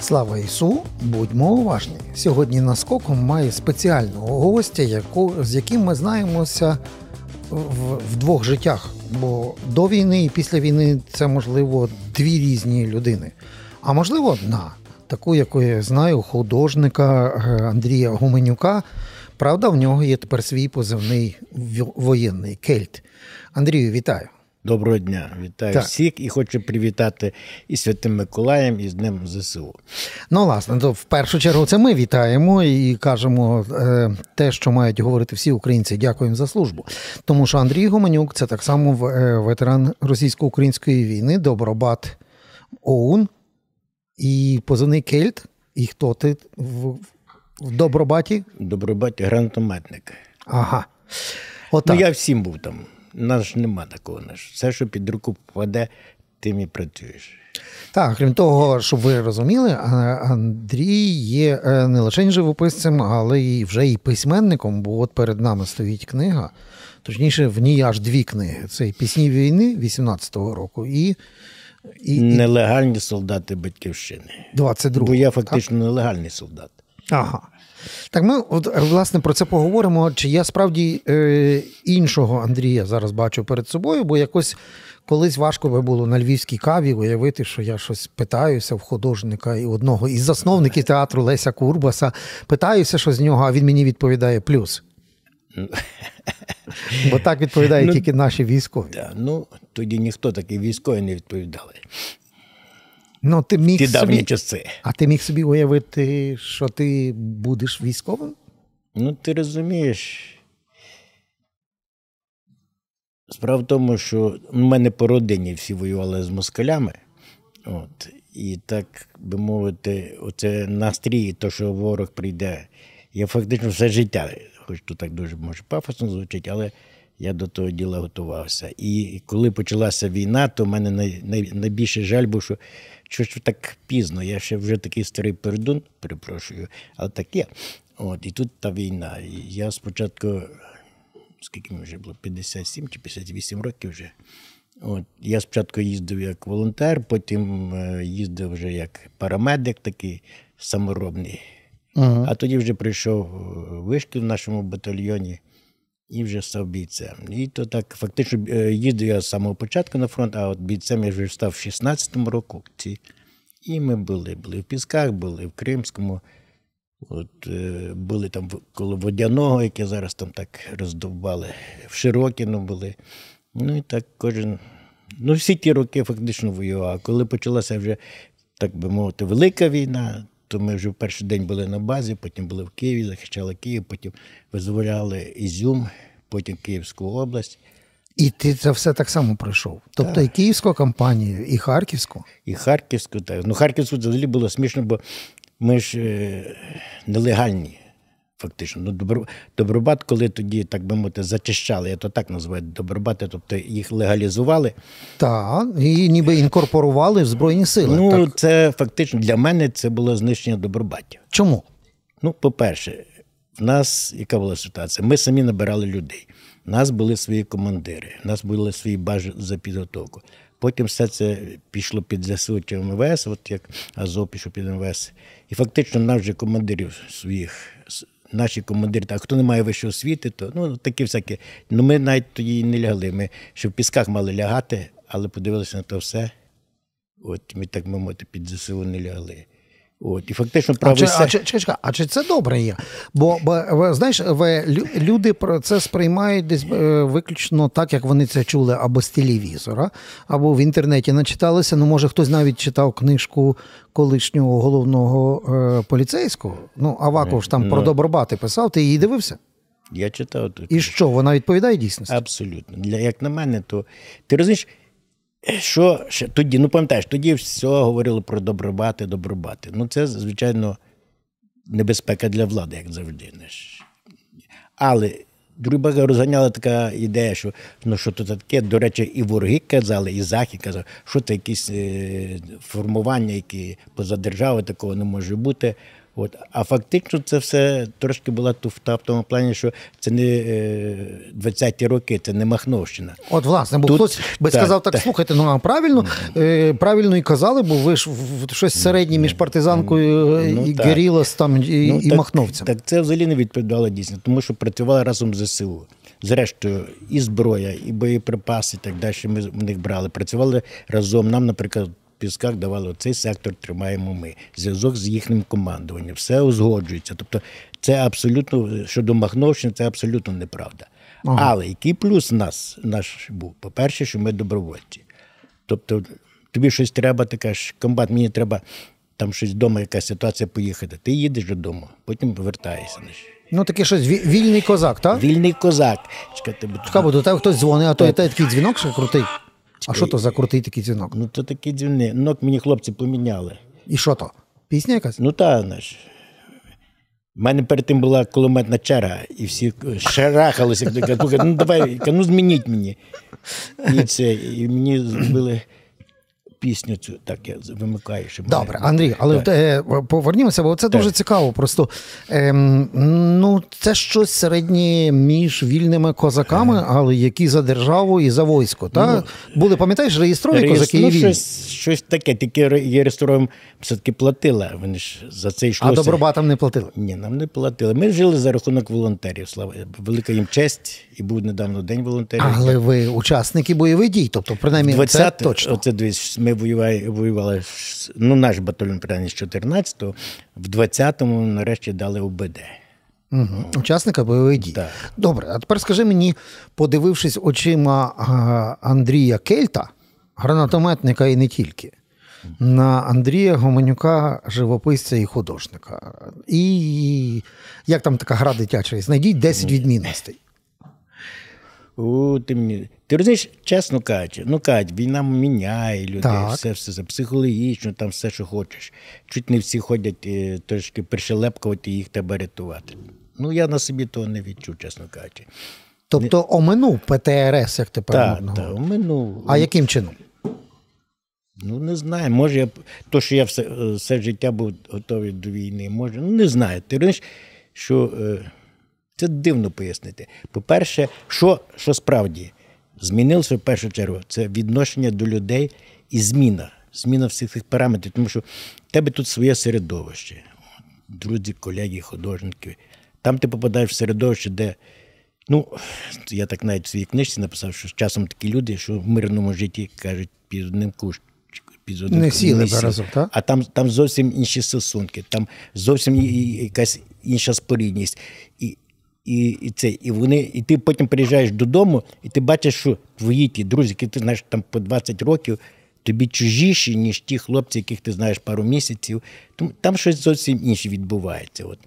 Слава Ісу, будьмо уважні. Сьогодні наскоком має спеціального гостя, яку, з яким ми знаємося в, в двох життях. Бо до війни і після війни це можливо дві різні людини. А можливо, одна, таку, яку я знаю, художника е, Андрія Гуменюка. Правда, в нього є тепер свій позивний воєнний кельт. Андрію, вітаю. Доброго дня, вітаю Так. всіх і хочу привітати і Святим Миколаєм, і з Днем ЗСУ. Ну, власне, то в першу чергу це ми вітаємо і кажемо е, те, що мають говорити всі українці. Дякуємо за службу. Тому що Андрій Гуменюк це так само е, ветеран російсько-української війни, добробат ОУН і позивний Кельт. І хто ти в, в добробаті? Добробаті гранатометник. Ага. Отак. Ну я всім був там. У нас ж нема такого. Наш. Все, що під руку попаде, тим і працюєш. Так, крім того, щоб ви розуміли, Андрій є е, не лише живописцем, але й вже і письменником, бо от перед нами стоїть книга. Точніше, в ній аж дві книги: це пісні війни 18-го року і, і, і Нелегальні солдати батьківщини. 22-го. Бо я так? фактично нелегальний солдат. Ага. Так ми от е, власне про це поговоримо. Чи я справді е, іншого Андрія зараз бачу перед собою, бо якось колись важко би було на львівській каві уявити, що я щось питаюся в художника і одного із засновників театру Леся Курбаса, питаюся, що з нього, а він мені відповідає плюс. Бо так відповідають Ну, тільки наші військові. Да, ну, тоді ніхто такий військовий не відповідали. Ну, ти міг Ті давні собі, часи. а ти міг собі уявити, що ти будеш військовим? Ну, ти розумієш. Справа в тому, що в мене по родині всі воювали з москалями. От, і так би мовити, оце настрій, то, що ворог прийде. Я фактично все життя, хоч то так дуже може пафосно звучить, але я до того діла готувався. І коли почалася війна, то в мене най, най, найбільше жаль був, що що ж так пізно. Я ще вже такий старий пердун, перепрошую, але так є. От, і тут та війна. І я спочатку, скільки мені вже було, 57 чи 58 років вже. От, я спочатку їздив як волонтер, потім е, їздив вже як парамедик такий саморобний. Угу. А тоді вже прийшов е, вишкіл в нашому батальйоні і вже став бійцем. І то так фактично е, їздив я з самого початку на фронт, а от бійцем я вже став в 16-му році. І ми були, були в Пісках, були в Кримському, от, е, були там коло Водяного, яке зараз там так роздовбали, в Широкіно були. Ну і так кожен. Ну, всі ті роки фактично воював. А коли почалася вже, так би мовити, велика війна, то ми вже в перший день були на базі, потім були в Києві, захищали Київ, потім визволяли Ізюм, потім Київську область. І ти це все так само пройшов. Тобто і київську кампанію, і харківську. І Харківську. Так. Ну, Харківську взагалі було смішно, бо ми ж е, нелегальні, фактично. Ну, добро, добробат, коли тоді, так би мовити, зачищали, я то так називаю добробати, тобто їх легалізували. Так, і ніби інкорпорували в Збройні сили. Ну, так. це фактично для мене це було знищення добробаття. Чому? Ну, по-перше, в нас яка була ситуація? Ми самі набирали людей. У нас були свої командири, у нас були свої бази за підготовку. Потім все це пішло під ЗСУ чи МВС, от як Азов пішов під МВС. І фактично нас вже командирів своїх, наші командири, так, хто не має вищої освіти, то ну, такі всякі. Ну, ми навіть тоді не лягли. Ми ще в пісках мали лягати, але подивилися на то все. От ми так мовити, під ЗСУ не лягли. От, і фактично А правий а, чи, чи, чекай, а чи це добре є? Бо, бо знаєш, ви, люди про це сприймають десь е, виключно так, як вони це чули або з телевізора, або в інтернеті начиталися. Ну, може, хтось навіть читав книжку колишнього головного е, поліцейського. Ну, Аваков ж там про добробати писав, ти її дивився? Я читав. І що, вона відповідає дійсності? Абсолютно. Для, як на мене, то ти розумієш, що ще тоді, ну пам'ятаєш, тоді все говорили про добробати, добробати. Ну, це, звичайно, небезпека для влади, як завжди. Але друга розганяла така ідея, що ну що то таке, до речі, і вороги казали, і Захід казав, що це якісь е, формування, які поза держави такого не може бути. От. А фактично це все трошки була туфта в тому плані, що це не е, 20-ті роки, це не Махновщина. От, власне, бо Тут- хтось би так, сказав так, так. слухайте, ну а правильно, е, правильно і казали, бо ви ж в- щось середнє між партизанкою е, Ну, і так. Герілас там і, Ну, і так, махновцем. Так це взагалі не відповідало дійсно, тому що працювали разом з ЗСУ. Зрештою, і зброя, і боєприпаси, і так далі. Ми в них брали. Працювали разом. Нам, наприклад, пісках давали цей сектор, тримаємо ми. Зв'язок з їхнім командуванням. Все узгоджується. Тобто, це абсолютно щодо Махновщини, це абсолютно неправда. Але який плюс нас наш був? По-перше, що ми добровольці. Тобто, тобі щось треба, ти кажеш, комбат, мені треба там щось вдома, якась ситуація поїхати. Ти їдеш додому, потім повертаєшся. Ну, таке щось вільний козак, так? Вільний козак. Чекайте, бо Чекай, бо до тебе хтось дзвонить, а то є такий дзвінок, що крутий. А що то за крутий такий дзвінок? Ну, то такі дзвіни. Нок мені хлопці поміняли. І що то? Пісня якась? Ну та знаєш. У мене перед тим була кулеметна черга, і всі шарахалися. «Слухай, Ну давай, ну змініть мені. І це, і мені зробили пісню цю, так я вимикаю. Щоб мене- Добре, Андрій, але е, повернімося, бо це дуже цікаво. Просто ем, ну, це щось середнє між вільними козаками, але які за державу і за військо. Та? Були, пам'ятаєш, реєстрові козаки і ну, вільні. щось, щось таке, тільки реєстровим все-таки платила. Вони ж за це А йшлося. добробатам не платили. Ні, нам не платили. Ми жили за рахунок волонтерів. Слава велика їм честь, і був недавно день волонтерів. Але ви учасники бойових дій, тобто, принаймні, 20 це точно. Оце дивись, ми воювали, воювали ну, наш батальйон принаймні, з 14-го, в 20-му нарешті дали УБД. Угу. Учасника бойових дій. Так. Добре, а тепер скажи мені, подивившись очима Андрія Кельта, гранатометника і не тільки, на Андрія Гоманюка, живописця і художника. І як там така гра дитяча? Знайдіть 10 відмінностей. О, ти мені. Ти розумієш, чесно кажучи, ну кажуть, війна міняє людей, Так. все, все, все психологічно, там все, що хочеш. Чуть не всі ходять е, трошки пришелепкувати, їх треба рятувати. Ну, я на собі того не відчув, чесно кажучи. Тобто оминув ПТРС, як тепер Так, так, говорити. минув. А яким чином? Ну, не знаю. Може, я то, що я все, е, все життя був готовий до війни, може, ну не знаю. Ти розумієш, що е, це дивно пояснити. По-перше, що, що справді змінилося в першу чергу, це відношення до людей і зміна. Зміна всіх цих параметрів, тому що в тебе тут своє середовище, друзі, колеги, художники. Там ти попадаєш в середовище, де Ну, я так навіть в своїй книжці написав, що з часом такі люди, що в мирному житті кажуть, під одним кущ. Під одним Не сіли разом, так? А там, там зовсім інші стосунки, там зовсім якась інша спорідність. І, і, і, це, і, вони, і ти потім приїжджаєш додому, і ти бачиш, що твої ті друзі, які ти знаєш там по 20 років, тобі чужіші, ніж ті хлопці, яких ти знаєш пару місяців. Тому там щось зовсім інше відбувається. От.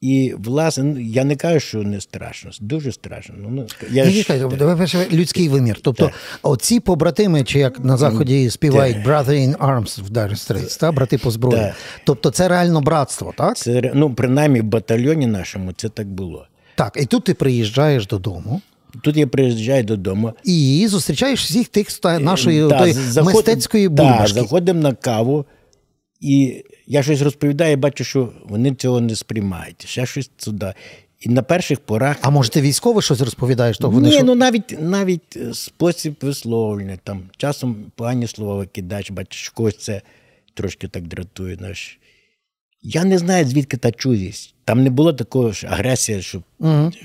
І, власне, ну, я не кажу, що не страшно, дуже страшно. Ну, ну, я Ні, ж- перше людський вимір. Тобто, оці побратими, чи як на заході співають Brother in Arms в Dire Straits, та брати по зброї. Так. Тобто, це реально братство, так? це, ну, принаймні в батальйоні нашому це так було. Так, і тут ти приїжджаєш додому Тут я приїжджаю додому. і зустрічаєш всіх тих нашої Та, тої заход- мистецької та, бульбашки. заходимо на каву, і я щось розповідаю, і бачу, що вони цього не сприймають. Ще щось туди. І на перших порах. А може ти військове щось розповідаєш? То вони Ні, що... ну навіть, навіть е, спосіб висловлення, там, часом погані слова викидаєш, бачиш, когось це трошки так дратує. Наш. Я не знаю, звідки та чужість. Там не було такого ж агресії, що,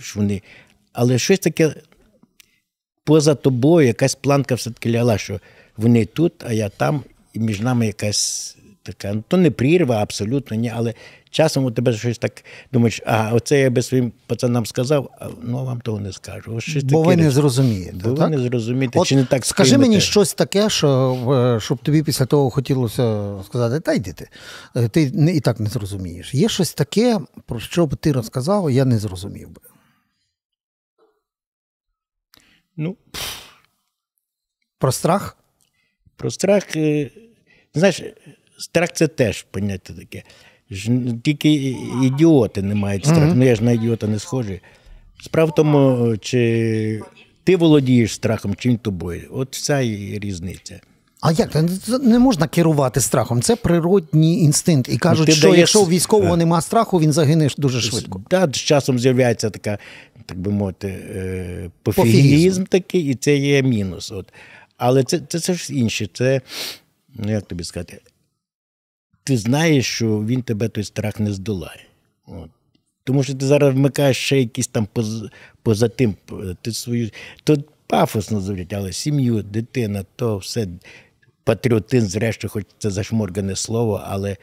що вони. Але щось таке поза тобою, якась планка все-таки ляла, що вони тут, а я там, і між нами якась така. Ну, то не прірва, абсолютно ні, але часом у тебе щось так думаєш, а оце я би своїм пацанам сказав, а ну вам того не скажу. Ось щось Бо таке ви не речі. зрозумієте. Бо ви не зрозумієте, От чи не так Скажи сприймете. мені щось таке, що, щоб тобі після того хотілося сказати, та йди ти. Е, Ти не- і так не зрозумієш. Є щось таке, про що б ти розказав, я не зрозумів би. Ну, Про страх? Про страх, е, знаєш, страх це теж поняття таке. Тільки ідіоти не мають страху. Ну я ж на ідіота не схожий. Справа в тому, чи ти володієш страхом, чи він тобою. От вся і різниця. А як не можна керувати страхом? Це природній інстинкт. І кажуть, ти що даєш- якщо у військового нема страху, він загине дуже швидко. Да, з часом з'являється така, так би мовити, е, Пофігізм. пофігізм такий, і це є мінус. От. Але це, це, це ж інше. Це, ну як тобі сказати, ти знаєш, що він тебе той страх не здолає. От. Тому що ти зараз вмикаєш ще якісь там поза, поза тим, ти свою. То пафосно звучить, але сім'ю, дитина, то все патріотизм, зрештою, хоч це зашморгане слово, але.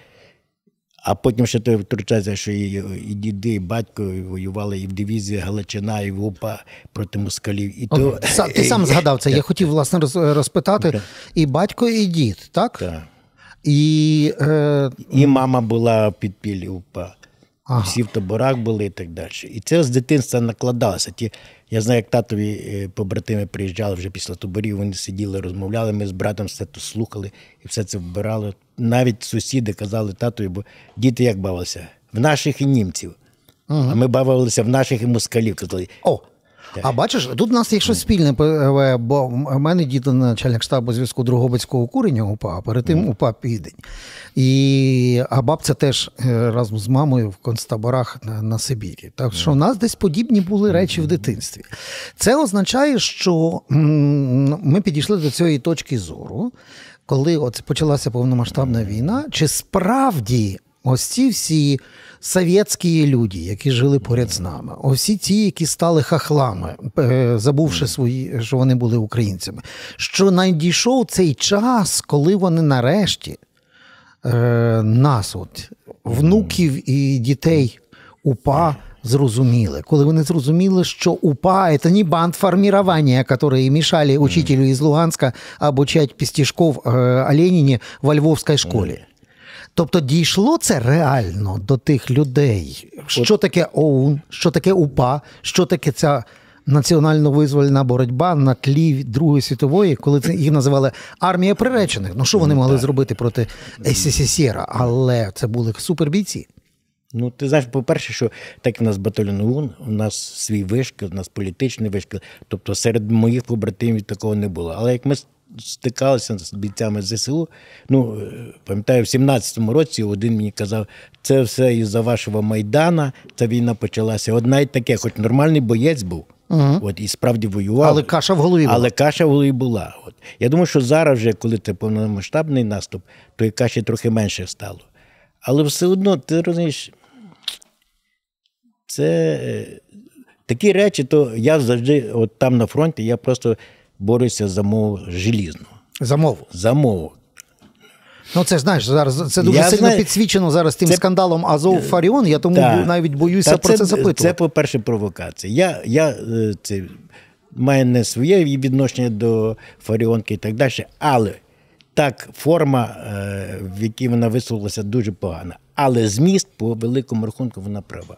А потім ще той втручається, що і, і діди, і батько воювали і в дивізії Галичина, і в УПА проти москалів. І то, ти сам згадав це. Я хотів власне роз- розпитати і батько, і дід, так? Так. І е, І мама була в підпіллі УПА. Ага. Всі в таборах були і так далі. І це з дитинства накладалося. Ті, я знаю, як татові е, побратими приїжджали вже після таборів, вони сиділи, розмовляли, ми з братом все це слухали і все це вбирали. Навіть сусіди казали татові, бо діти як бавилися? В наших і німців. А ми бавилися в наших і москалів. Казали, О, а бачиш, тут у нас є щось спільне, бо в мене діти начальник штабу зв'язку Другобицького курення УПА, а перед тим УПА Південь. І, а бабця теж е, разом з мамою в концтаборах на, на Сибірі. Так що в нас десь подібні були речі в дитинстві. Це означає, що ми підійшли до цієї точки зору, коли от почалася повномасштабна війна, чи справді ось ці всі совєтські люди, які жили поряд з нами, усі ті, які стали хахлами, е, забувши свої, що вони були українцями, що надійшов цей час, коли вони нарешті е, нас, от, внуків і дітей УПА, зрозуміли. Коли вони зрозуміли, що УПА – це не банд формирования, которые мешали учителю из Луганска обучать пістішков е, о во Львовській школі. Тобто дійшло це реально до тих людей. Що таке ОУН, що таке УПА, що таке ця національно-визвольна боротьба на тлі Другої світової, коли це їх називали армія приречених. Ну що вони могли зробити проти СССР? Але це були супербійці. Ну, ти знаєш, по-перше, що так в нас батальйон ОУН, у нас свій вишкіл, у нас політичний вишкіл. Тобто серед моїх побратимів такого не було. Але як ми стикалися з бійцями ЗСУ, ну, е, пам'ятаю, в 17-му році один мені казав, це все із-за вашого Майдана, ця війна почалася. От навіть таке, хоч нормальний боєць був, от, і справді воював. Але каша в голові була. Але каша в голові була. От. Я думаю, що зараз, вже, коли це повномасштабний наступ, то і каші трохи менше стало. Але все одно, ти розумієш, це е, такі речі, то я завжди, от там на фронті, я просто борюся за мову желізну. За мову. За мову. Ну, це ж знаєш, зараз це дуже Я сильно знаю. підсвічено зараз тим Це- скандалом Азов Фаріон. Я тому Так. навіть боюся Та про це, запитувати. Це, по-перше, провокація. Я, я е, це, маю не своє відношення до Фаріонки і так далі, але так, форма, е, в якій вона висловилася, дуже погана. Але зміст, по великому рахунку, вона права.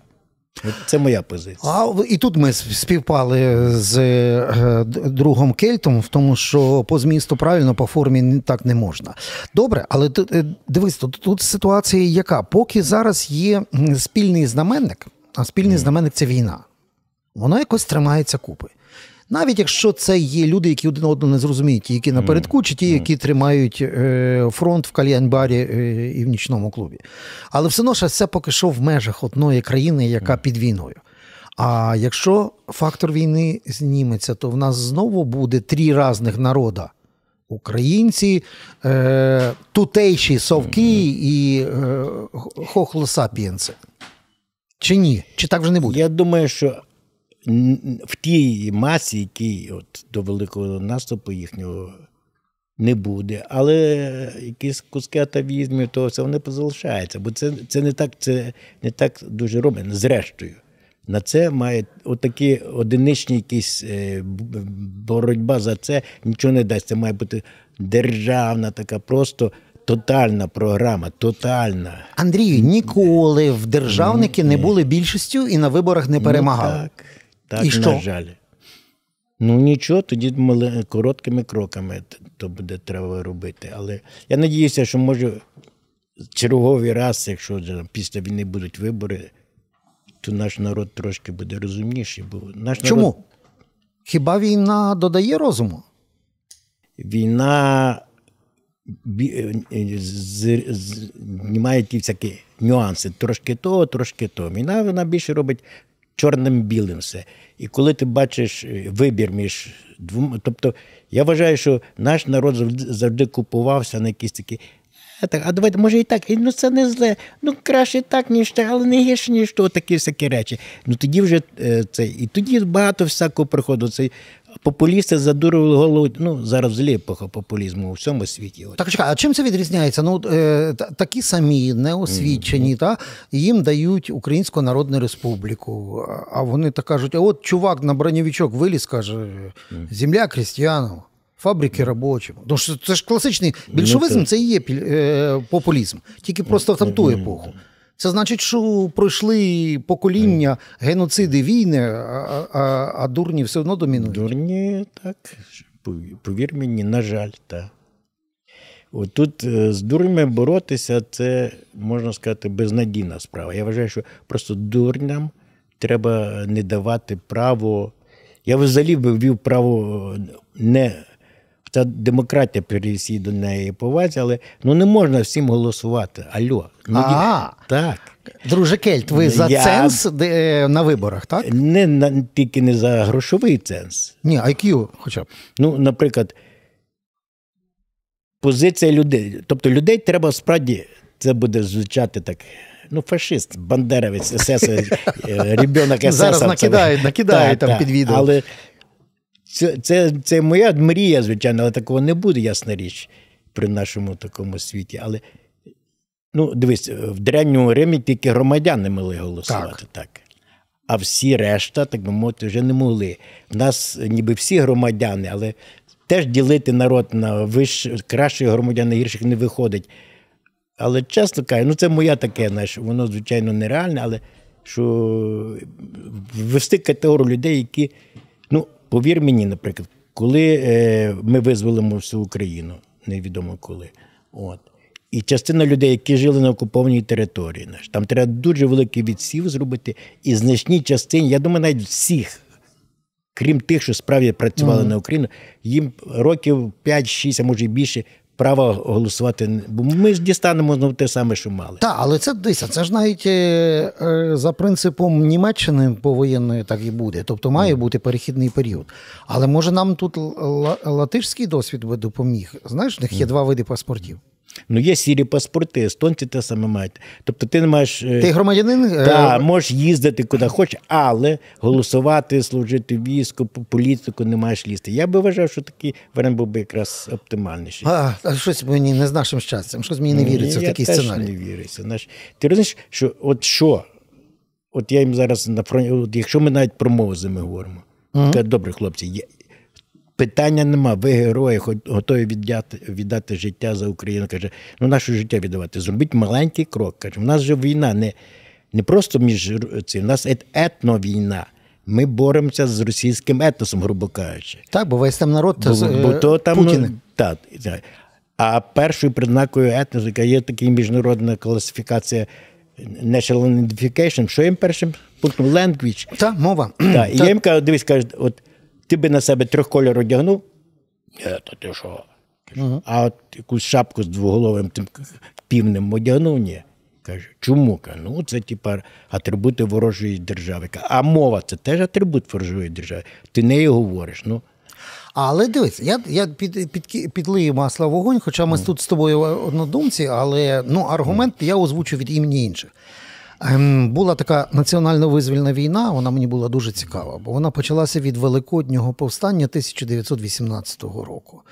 Це моя позиція. А і тут ми співпали з е, другом Кельтом в тому, що по змісту правильно, по формі так не можна. Добре, але е, дивись, тут, тут ситуація яка? Поки зараз є спільний знаменник, а спільний знаменник це війна. Воно якось тримається купи. Навіть якщо це є люди, які один одного не зрозуміють, ті, які напередку, чи ті, які тримають е, фронт в кальянбарі е, і в нічному клубі. Але все одно це поки що в межах одної країни, яка під війною. А якщо фактор війни зніметься, то в нас знову буде три різних народа: українці, е, тутейші совки і е, хохлосапієнці. Чи ні? Чи так вже не буде? Я думаю, що в тій масі, якій от до великого наступу їхнього не буде, але якісь куски атавізмів, то все вони позалишаються. Бо це, це не так, це не так дуже робить. Зрештою, на це має отакі одиничні якісь е, боротьба за це нічого не дасть. Це має бути державна така просто. Тотальна програма, тотальна. Андрію, ніколи в державники не були більшістю і на виборах не перемагали. Ну, так, так І на що? жаль. Ну нічого, тоді мали- короткими кроками то буде треба робити. Але я надіюся, що може черговий раз, якщо після війни будуть вибори, то наш народ трошки буде розумніший. Бо наш народ, Чому? Хіба війна додає розуму? війна знімає ті всякі нюанси. Трошки того, трошки того. Війна вона більше робить чорним-білим все. І коли ти бачиш е, вибір між двома. Тобто, я вважаю, що наш народ завжди, купувався на якісь такі. А, так, а давайте, може, і так, І, ну це не зле. Ну краще так, ніж так, але не гірше, ніж то, такі всякі речі. Ну тоді вже е, це. І тоді багато всякого приходу. Цей популісти задурили голову. Ну, зараз злі епоха популізму у всьому світі. Так, чекай, а чим це відрізняється? Ну, е, такі самі, неосвічені, та, їм дають Українську Народну Республіку. А- вони так кажуть: а от чувак на бронєвичок виліз, каже, земля крістіянів. Фабрики робочим. Ну, що це ж класичний більшовизм, це і є е, популізм, тільки просто в там ту епоху. Це значить, що пройшли покоління, геноциди, війни, а, а, а дурні все одно домінують. Дурні, так. Повір мені, на жаль, так. От тут е, з дурнями боротися це, можна сказати, безнадійна справа. Я вважаю, що просто дурням треба не давати право. Я взагалі би ввів право е, не. Ця демократія при всій до неї повазі, але ну не можна всім голосувати. Альо. Ну, ді- А. так. Друже Кельт, ви за Я- ценз де, на виборах, так? Не на, тільки не за грошовий ценз. Ні, IQ хоча б. Ну, наприклад, позиція людей. Тобто людей треба справді, це буде звучати так. Ну, фашист, бандеровець, СС, е, ребенок СС. Зараз накидають, накидають там під відео. Але це, це, це моя мрія, звичайно, але такого не буде, ясна річ, при нашому такому світі. Але ну, дивись, в древньому Римі тільки громадяни могли голосувати. Так. А всі решта, так би мовити, вже не могли. В нас ніби всі громадяни, але теж ділити народ на вищ... кращих громадян і гірших не виходить. Але чесно кажучи, ну це моя таке, знаєш, воно, звичайно, нереальне, але що ввести категорію людей, які, повір мені, наприклад, коли е, ми визволимо всю Україну, невідомо коли. От. І частина людей, які жили на окупованій території, наш там треба дуже великий відсів зробити, і значній частині, я думаю, навіть всіх, крім тих, що справді працювали на Україну, їм років 5-6, а може і більше, права голосувати. Бо ми ж дістанемо знову те саме, що мали. Так, але це дивися, це ж навіть е, е, за принципом Німеччини повоєнної так і буде. Тобто має бути перехідний період. Але може нам тут латишський досвід би допоміг. Знаєш, в них є два види паспортів. Ну, є сірі паспорти, естонці те саме мають. Тобто ти не маєш. е, Ти громадянин е, можеш їздити куди хочеш, але голосувати, служити війську, політику не маєш лізти. Я би вважав, що такий варіант був би якраз оптимальніший. а, а щось мені не з нашим щастям, щось мені не віриться в я такий теж сценарій. не віриться. Знаєш, ти розумієш, що от що? От я їм зараз на фронті, от якщо ми навіть про мову з ними говоримо, кажуть, добре, хлопці, питання нема, ви герої, готові віддати, віддати життя за Україну. Каже, ну наше життя віддавати. Зробіть маленький крок. Каже, у нас же війна не, не просто між цим, у нас етновійна. Ми боремося з російським етносом, грубо кажучи. Так, бо весь там народ Бо, з, е, бо то там Путіни. ну, так, так. А першою признакою етносу, яка є така міжнародна класифікація National Identification, що їм першим пунктом language. Та, мова. Так, і я їм кажу, дивись, кажуть, от ти би на себе трьох кольор одягнув, е, то ти що? А от якусь шапку з двоголовим тим півнем одягнув, ні. Каже, чому? Ну це типа атрибути ворожої держави. А мова це теж атрибут ворожої держави. Ти нею говориш. Ну, Але дивись, я, я під, під, підлию масла вогонь, хоча ми тут з тобою однодумці, але ну, аргумент я озвучу від імені інших. Ем, Була така національно-визвольна війна, вона мені була дуже цікава, бо вона почалася від Великоднього повстання 1918 року.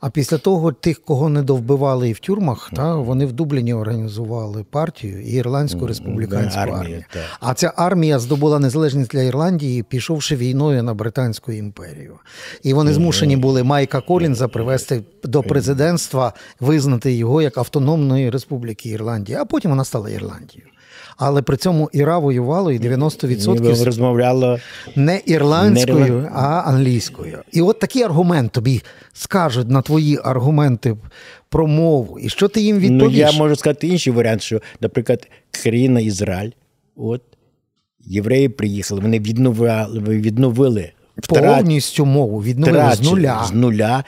А після того тих, кого не довбивали і в тюрмах, та, вони в Дубліні організували партію і Ірландську республіканську армію, армію. А ця армія здобула незалежність для Ірландії, пішовши війною на Британську імперію. І вони змушені були Майка Колінза привести до президентства, визнати його як автономної республіки Ірландії, а потім вона стала Ірландією. Але при цьому Іра воювало і 90% ніби розмовляла. не ірландською, Не а англійською. І от такий аргумент тобі скажуть на твої аргументи про мову. І що ти їм Ну, я можу сказати інший варіант, що, наприклад, країна Ізраїль, от євреї приїхали, вони відновили, відновили Повністю мову відновили з нуля. з нуля.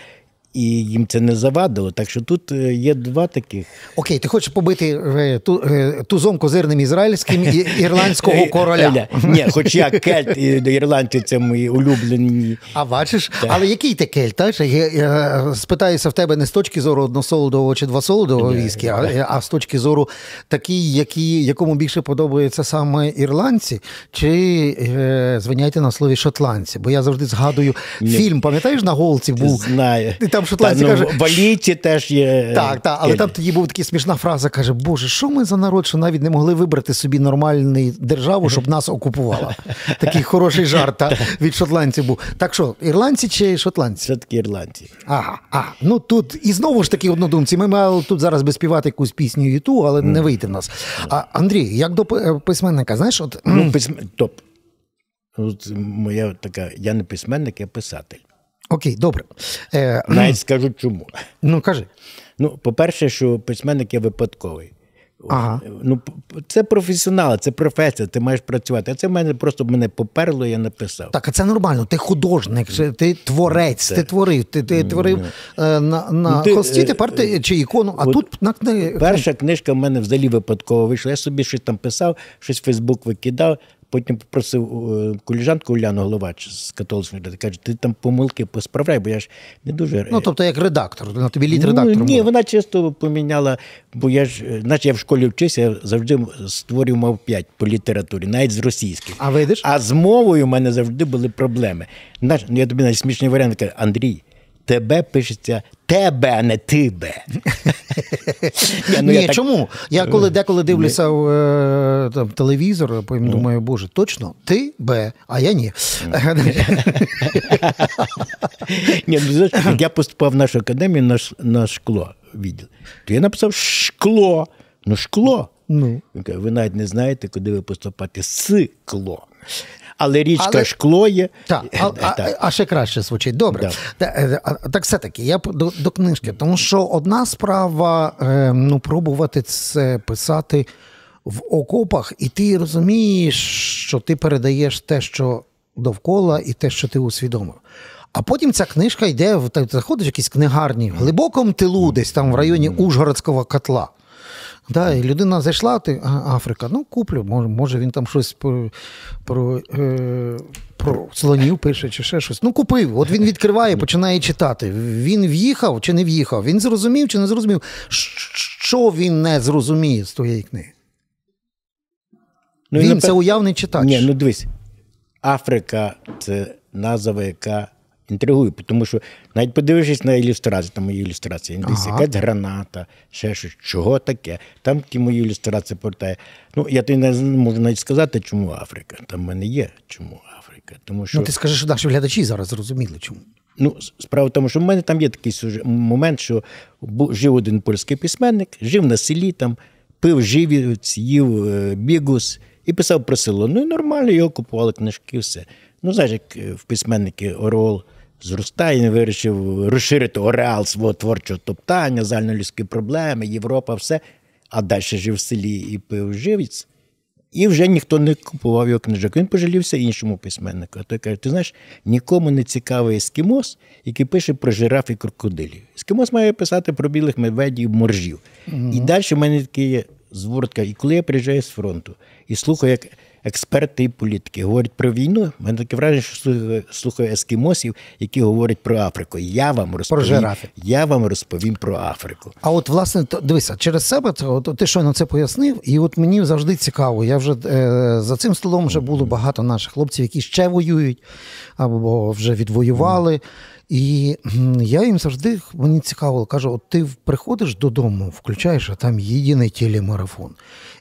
І їм це не завадило. Так що тут е, є два таких. Окей, ти хочеш побити е, ту, е, тузом козирним ізраїльським і ірландського короля. Ні, хоч я кельт, і ірландці це мої улюблені. А бачиш, але який ти кельт? так? Я, я спитаюся в тебе не з точки зору односолодового чи двосолодового віскі, а, а з точки зору такий, які, якому більше подобається саме ірландці, чи звиняйте на слові шотландці. Бо я завжди згадую фільм, пам'ятаєш, на голці був. Знаю. І там шотландці Та, ну, каже, Валійці теж є. Так, так, але там тоді був така смішна фраза: каже: Боже, що ми за народ, що навіть не могли вибрати собі нормальну державу, щоб нас окупувала. Такий хороший жарт та, від шотландців був. Так що, ірландці чи шотландці? Все-таки ірландці. Ага, а, ну тут і знову ж таки однодумці. Ми мали тут зараз би співати якусь пісню Юту, але не вийде в нас. А Андрій, як до письменника, знаєш, от Ну, письм... Топ. От моя така, я не письменник, я писатель. Окей, добре. Е, Навіть скажу чому. ну кажи. Ну, по-перше, що письменник є випадковий. Ага. Ну, це професіонал, це професія, ти маєш працювати. А це в мене просто мене поперло, я написав. Так, а це нормально. Ти художник, ти творець, ти творив, ти, ти творив е, на, на Ну, ти, холсті, е, тепер ти чи ікону, а от тут на книги. Перша книжка в мене взагалі випадково вийшла. Я собі щось там писав, щось в Фейсбук викидав. Потім попросив е, коліжанку Уляну Головач з католичної ради, каже, ти там помилки посправляй, бо я ж не дуже. Ну, тобто, як редактор, на тобі лід Ну, ні, був. вона чисто поміняла, бо я ж, е, значить, я в школі вчився, я завжди створював мав 5 по літературі, навіть з російських. А видиш? А з мовою в мене завжди були проблеми. Знаєш, ну, я тобі навіть смішний варіант кажу, Андрій, тебе пишеться тебе, а не тебе. Ні, ну, чому? Я коли деколи дивлюся в е, телевізор, думаю, боже, точно, ти Б, а я ні. Ну, я поступав в нашу академію на, на шкло відділ, то я написав шкло. Ну, шкло. Ну. Він каже, ви навіть не знаєте, куди ви поступати скло. Але річка Але- шкло є. Так, а, а, а ще краще звучить. Добре. Да. Та, е, Так все-таки, я до, до книжки, тому що одна справа е, ну, пробувати це писати в окопах, і ти розумієш, що ти передаєш те, що довкола, і те, що ти усвідомив. А потім ця книжка йде в заходиш в якісь книгарні в глибокому тилу, десь там в районі Ужгородського котла. Да, і людина зайшла, ти Африка, ну куплю, може, може він там щось про, про, е, про слонів пише чи ще щось. Ну, купив. От він відкриває, починає читати. Він в'їхав чи не в'їхав, він зрозумів чи не зрозумів. Що він не зрозуміє з твоєї книги? Ну, він напев- це уявний читач. Ні, ну дивись, Африка це назва, яка інтригує, тому що навіть подивившись на ілюстрацію, там мої ілюстрації, десь Ага. якась граната, ще щось, чого таке. Там ті мої ілюстрації портає. Ну, я тобі не можу навіть сказати, чому Африка. Там в мене є чому Африка. Тому що Ну, ти скажи, що наші глядачі зараз зрозуміли, чому. Ну, справа в тому, що в мене там є такий момент, що жив один польський письменник, жив на селі, там, пив живіць, їв е, бігус і писав про село. Ну і нормально, його купували книжки, все. Ну, знаєш, як е, в письменники Орел зростає, він вирішив розширити ореал свого творчого топтання, загальнолюдські проблеми, Європа, все. А далі жив в селі і пив живіць. І вже ніхто не купував його книжок. Він пожалівся іншому письменнику. А той каже: ти знаєш, нікому не цікавий ескімос, який пише про жираф і крокодилів. Ескімос має писати про білих медведів, моржів. І далі в мене такі є звортка. І коли я приїжджаю з фронту і слухаю, як експерти і політики говорять про війну, мене таке враження, що слухаю, ескімосів, які говорять про Африку. Я вам розповім, жирафів. я вам розповім про Африку. А от, власне, дивися, через себе от, ти щойно це пояснив, і от мені завжди цікаво. Я вже е, за цим столом вже було багато наших хлопців, які ще воюють або вже відвоювали. І я їм завжди мені цікаво, кажу: от ти приходиш додому, включаєш, а там єдиний телемарафон.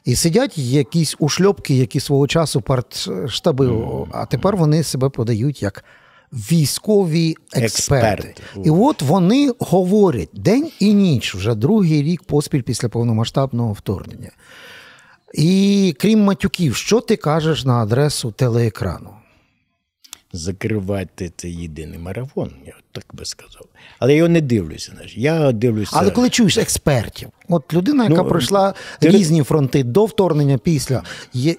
І сидять якісь ушльопки, які свого часу партштаби, а тепер вони себе подають як військові експерти. Експерти. І от вони говорять день і ніч вже другий рік поспіль після повномасштабного вторгнення. І крім матюків, що ти кажеш на адресу телеекрану? Закривати цей єдиний марафон, я так би сказав. Але я його не дивлюся. Знаєш. Я дивлюся. Але коли чуєш експертів, от людина, яка Ну, пройшла ти- різні фронти до вторгнення, після, є,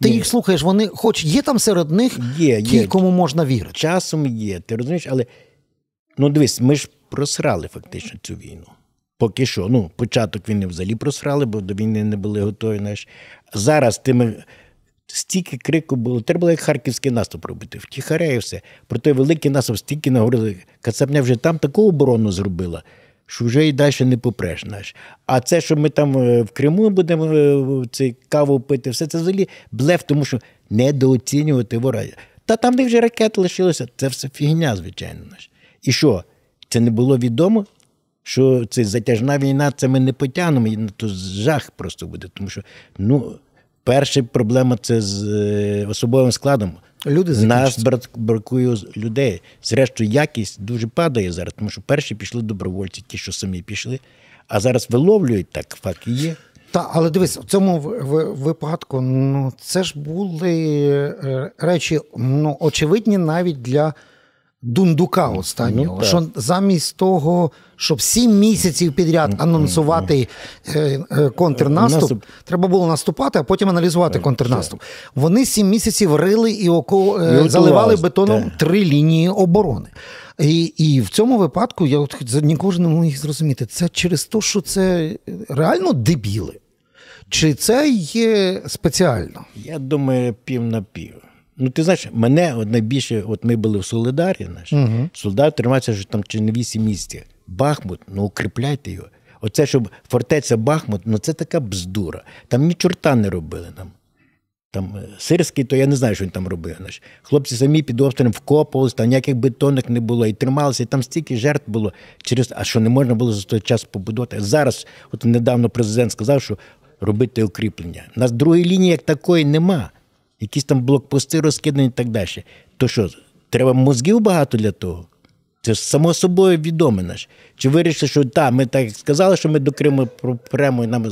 ти їх слухаєш, вони хоч є там серед них Є, ті, є. кому можна вірити. Часом є, ти розумієш, але Ну, дивись, ми ж просрали фактично цю війну. Поки що. Ну, початок війни взагалі просрали, бо до війни не були готові. Знаєш. Зараз тими. Стільки крику було, треба було як харківський наступ робити, втіхаря і все. Про той великий наступ стільки наговорили. Кацапня вже там таку оборону зробила, що вже і далі не попреш. Знаєш. А це, що ми там е, в Криму будемо е, цей каву пити, все це взагалі блеф, тому що недооцінювати ворога. Та там, де вже ракети лишилися, це все фігня, звичайно. Знаєш. І що? Це не було відомо? Що це затяжна війна, це ми не потягнемо, і то жах просто буде. Тому що, ну, перша проблема це з е, особовим складом. Люди Нас закінчаться. брак- бракує людей. Зрештою, якість дуже падає зараз, тому що перші пішли добровольці, ті, що самі пішли, а зараз виловлюють так, факт є. Та, але дивись, в цьому випадку ну, це ж були е, речі ну, очевидні навіть для Дундука останнього. Ну, що замість того, щоб сім місяців підряд анонсувати е, е, контрнаступ, Наступ. треба було наступати, а потім аналізувати контрнаступ. Вони сім місяців рили і око е, готувалися, заливали бетоном так. три лінії оборони. І, і в цьому випадку я от нікого не можу їх зрозуміти. Це через те, що це реально дебіли. Чи це є спеціально? Я думаю, пів на пів. Ну, ти знаєш, мене от найбільше, от ми були в Солидарі, наш, угу. Солидар тримається вже там чи не 8 місяців. Бахмут, ну укріпляйте його. Оце, щоб фортеця Бахмут, ну це така бздура. Там ні чорта не робили нам. Там е, сирський, то я не знаю, що він там робив. Знаєш. Хлопці самі під обстрілом вкопувалися, там ніяких бетонок не було, і трималися, і там стільки жертв було через, а що не можна було за той час побудувати. Зараз, от недавно президент сказав, що робити укріплення. У нас другої лінії як такої нема. Якісь там блокпости розкидані і так далі. То що, треба мозгів багато для того? Це ж само собою відоме наш. Чи вирішили, що так, ми так сказали, що ми до Криму прямо і нам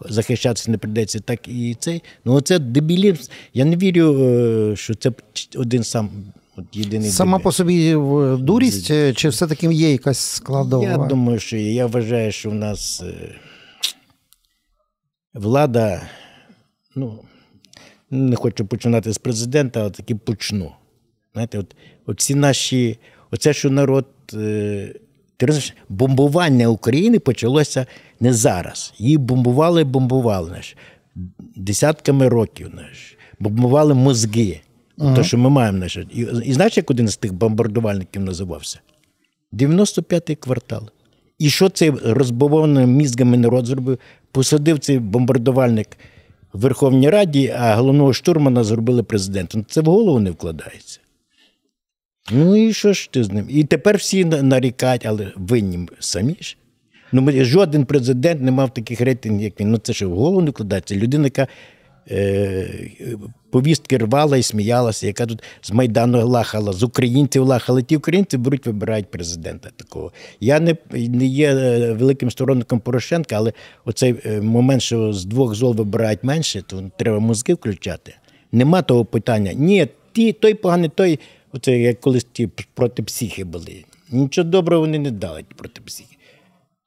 захищатися не прийдеться, так і цей. Ну оце дебілізм. Я не вірю, е, що це один сам от єдиний. Сама дебіл. по собі е, дурість, е, чи все-таки є якась складова? Я думаю, що є. я вважаю, що в нас е, влада, ну, не хочу починати з президента, але таки почну. Знаєте, от, от ці наші, оце, що народ. Е, ти розумієш, бомбування України почалося не зараз. Її бомбували бомбували знаєш, десятками років. Знаєш, бомбували мозги. То, що ми маємо. Знаєш. І, і знаєш, як один з тих бомбардувальників називався? 95-й квартал. І що цей розбавований мізгами народ зробив? Посадив цей бомбардувальник в Верховній Раді, а головного штурмана зробили президентом. Це в голову не вкладається. Ну і що ж ти з ним? І тепер всі нарікають, але винні самі ж. Ну, жоден президент не мав таких рейтингів, як він. Ну це ж в голову не вкладається. Людина, яка повістки рвала і сміялася, яка тут з Майдану лахала, з українців лахала. Ті українці беруть, вибирають президента такого. Я не, не є е, великим сторонником Порошенка, але оцей е, момент, що з двох зол вибирають менше, то треба мозки включати. Нема того питання. Ні, ті, той поганий, той, оце як колись ті проти психи були. Нічого доброго вони не дали проти психи.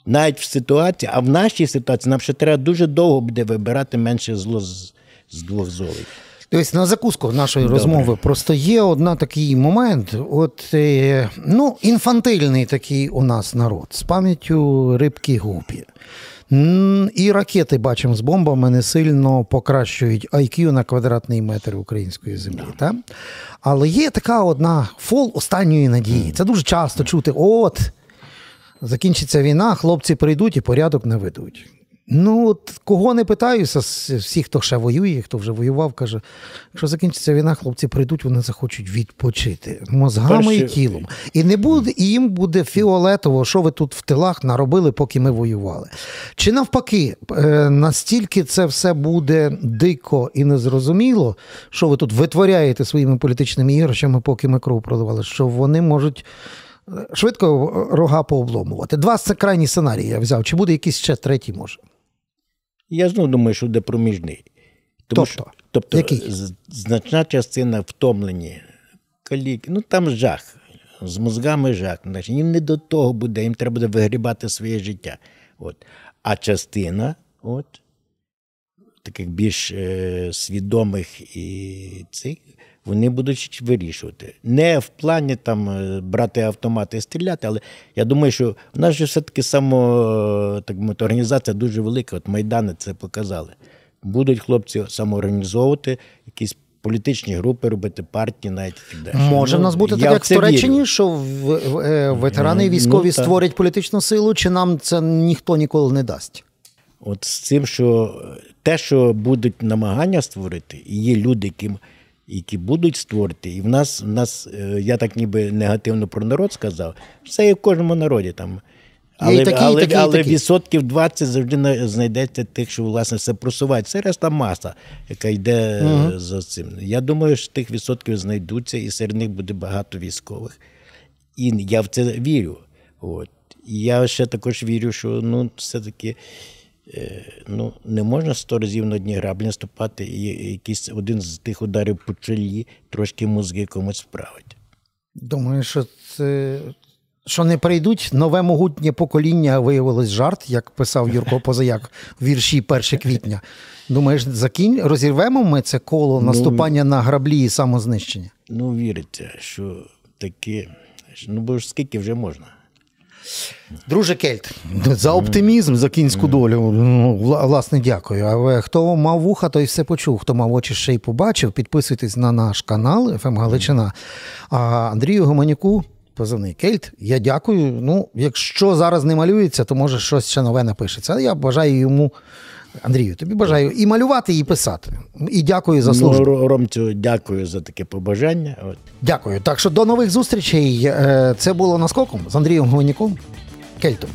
Навіть в ситуації, а в нашій ситуації нам ще треба дуже довго буде вибирати менше зло з, з двох золів. Дивись, на закуску нашої розмови просто є одна такий момент. От е, ну, інфантильний такий у нас народ з пам'яттю рибки гупі. І ракети бачимо з бомбами не сильно покращують IQ на квадратний метр української землі. Та? Але є така одна фол останньої надії. Це дуже часто чути: от закінчиться війна, хлопці прийдуть і порядок наведуть. Ну, от кого не питаюся, з всіх, хто ще воює, хто вже воював, каже, якщо закінчиться війна, хлопці прийдуть, вони захочуть відпочити мозгами і тілом. І не буде, і їм буде фіолетово, що ви тут в тилах наробили, поки ми воювали. Чи навпаки, е, настільки це все буде дико і незрозуміло, що ви тут витворяєте своїми політичними іграшами, поки ми кров проливали, що вони можуть. е, Швидко рога пообломувати. Два це крайні сценарії я взяв. Чи буде якийсь ще третій може? Я знову думаю, що буде проміжний. Тому Тобто? що, тобто Який? значна частина втомлені. Каліки, ну там жах. З мозгами жах. Значить, їм не до того буде, їм треба буде вигрібати своє життя. От. А частина, от, таких більш е, свідомих і цих, вони будуть вирішувати. Не в плані там е, брати автомати і стріляти, але я думаю, що в нас же все-таки само, так мовити, організація дуже велика. От Майдани це показали. Будуть хлопці самоорганізовувати якісь політичні групи, робити партії, навіть і далі. Може в Ну, нас бути я так, як в Туреччині, вірю. що в, в- е, ветерани Ну, військові так. створять політичну силу, чи нам це ніхто ніколи не дасть? От з цим, що те, що будуть намагання створити, і є люди, які, які будуть створити, і в нас, в нас, е, я так ніби негативно про народ сказав, все є в кожному народі там. І Але, такі, але, такі, і але такі. відсотків 20 завжди знайдеться тих, що власне все просувають. Це решта маса, яка йде е, за цим. Я думаю, що тих відсотків знайдуться, і серед них буде багато військових. І я в це вірю. От. І я ще також вірю, що ну, все-таки ну, не можна сто разів на одні граблі наступати, і якийсь один з тих ударів по чолі трошки мозги комусь справить. Думаю, що це. Що не прийдуть нове могутнє покоління, виявилось жарт, як писав Юрко Позаяк в вірші 1 квітня. Думаєш, закінь, розірвемо ми це коло наступання на граблі і самознищення? Ну, віриться, що таке. Ну, бо ж скільки вже можна. Друже Кельт, за оптимізм, за кінську долю. Ну, власне, дякую. Але хто мав вуха, той все почув. Хто мав очі ще й побачив, підписуйтесь на наш канал ФМ Галичина. А Андрію Гуменюку, позивний Кельт, я дякую. Ну, якщо зараз не малюється, то може щось ще нове напишеться. Я бажаю йому. Андрію, тобі бажаю і малювати, і писати. І дякую за службу. Ну, Ромцю, дякую за таке побажання. От. Дякую. Так що до нових зустрічей. Е, Це було наскоком з Андрієм Гоманюком Кельтом.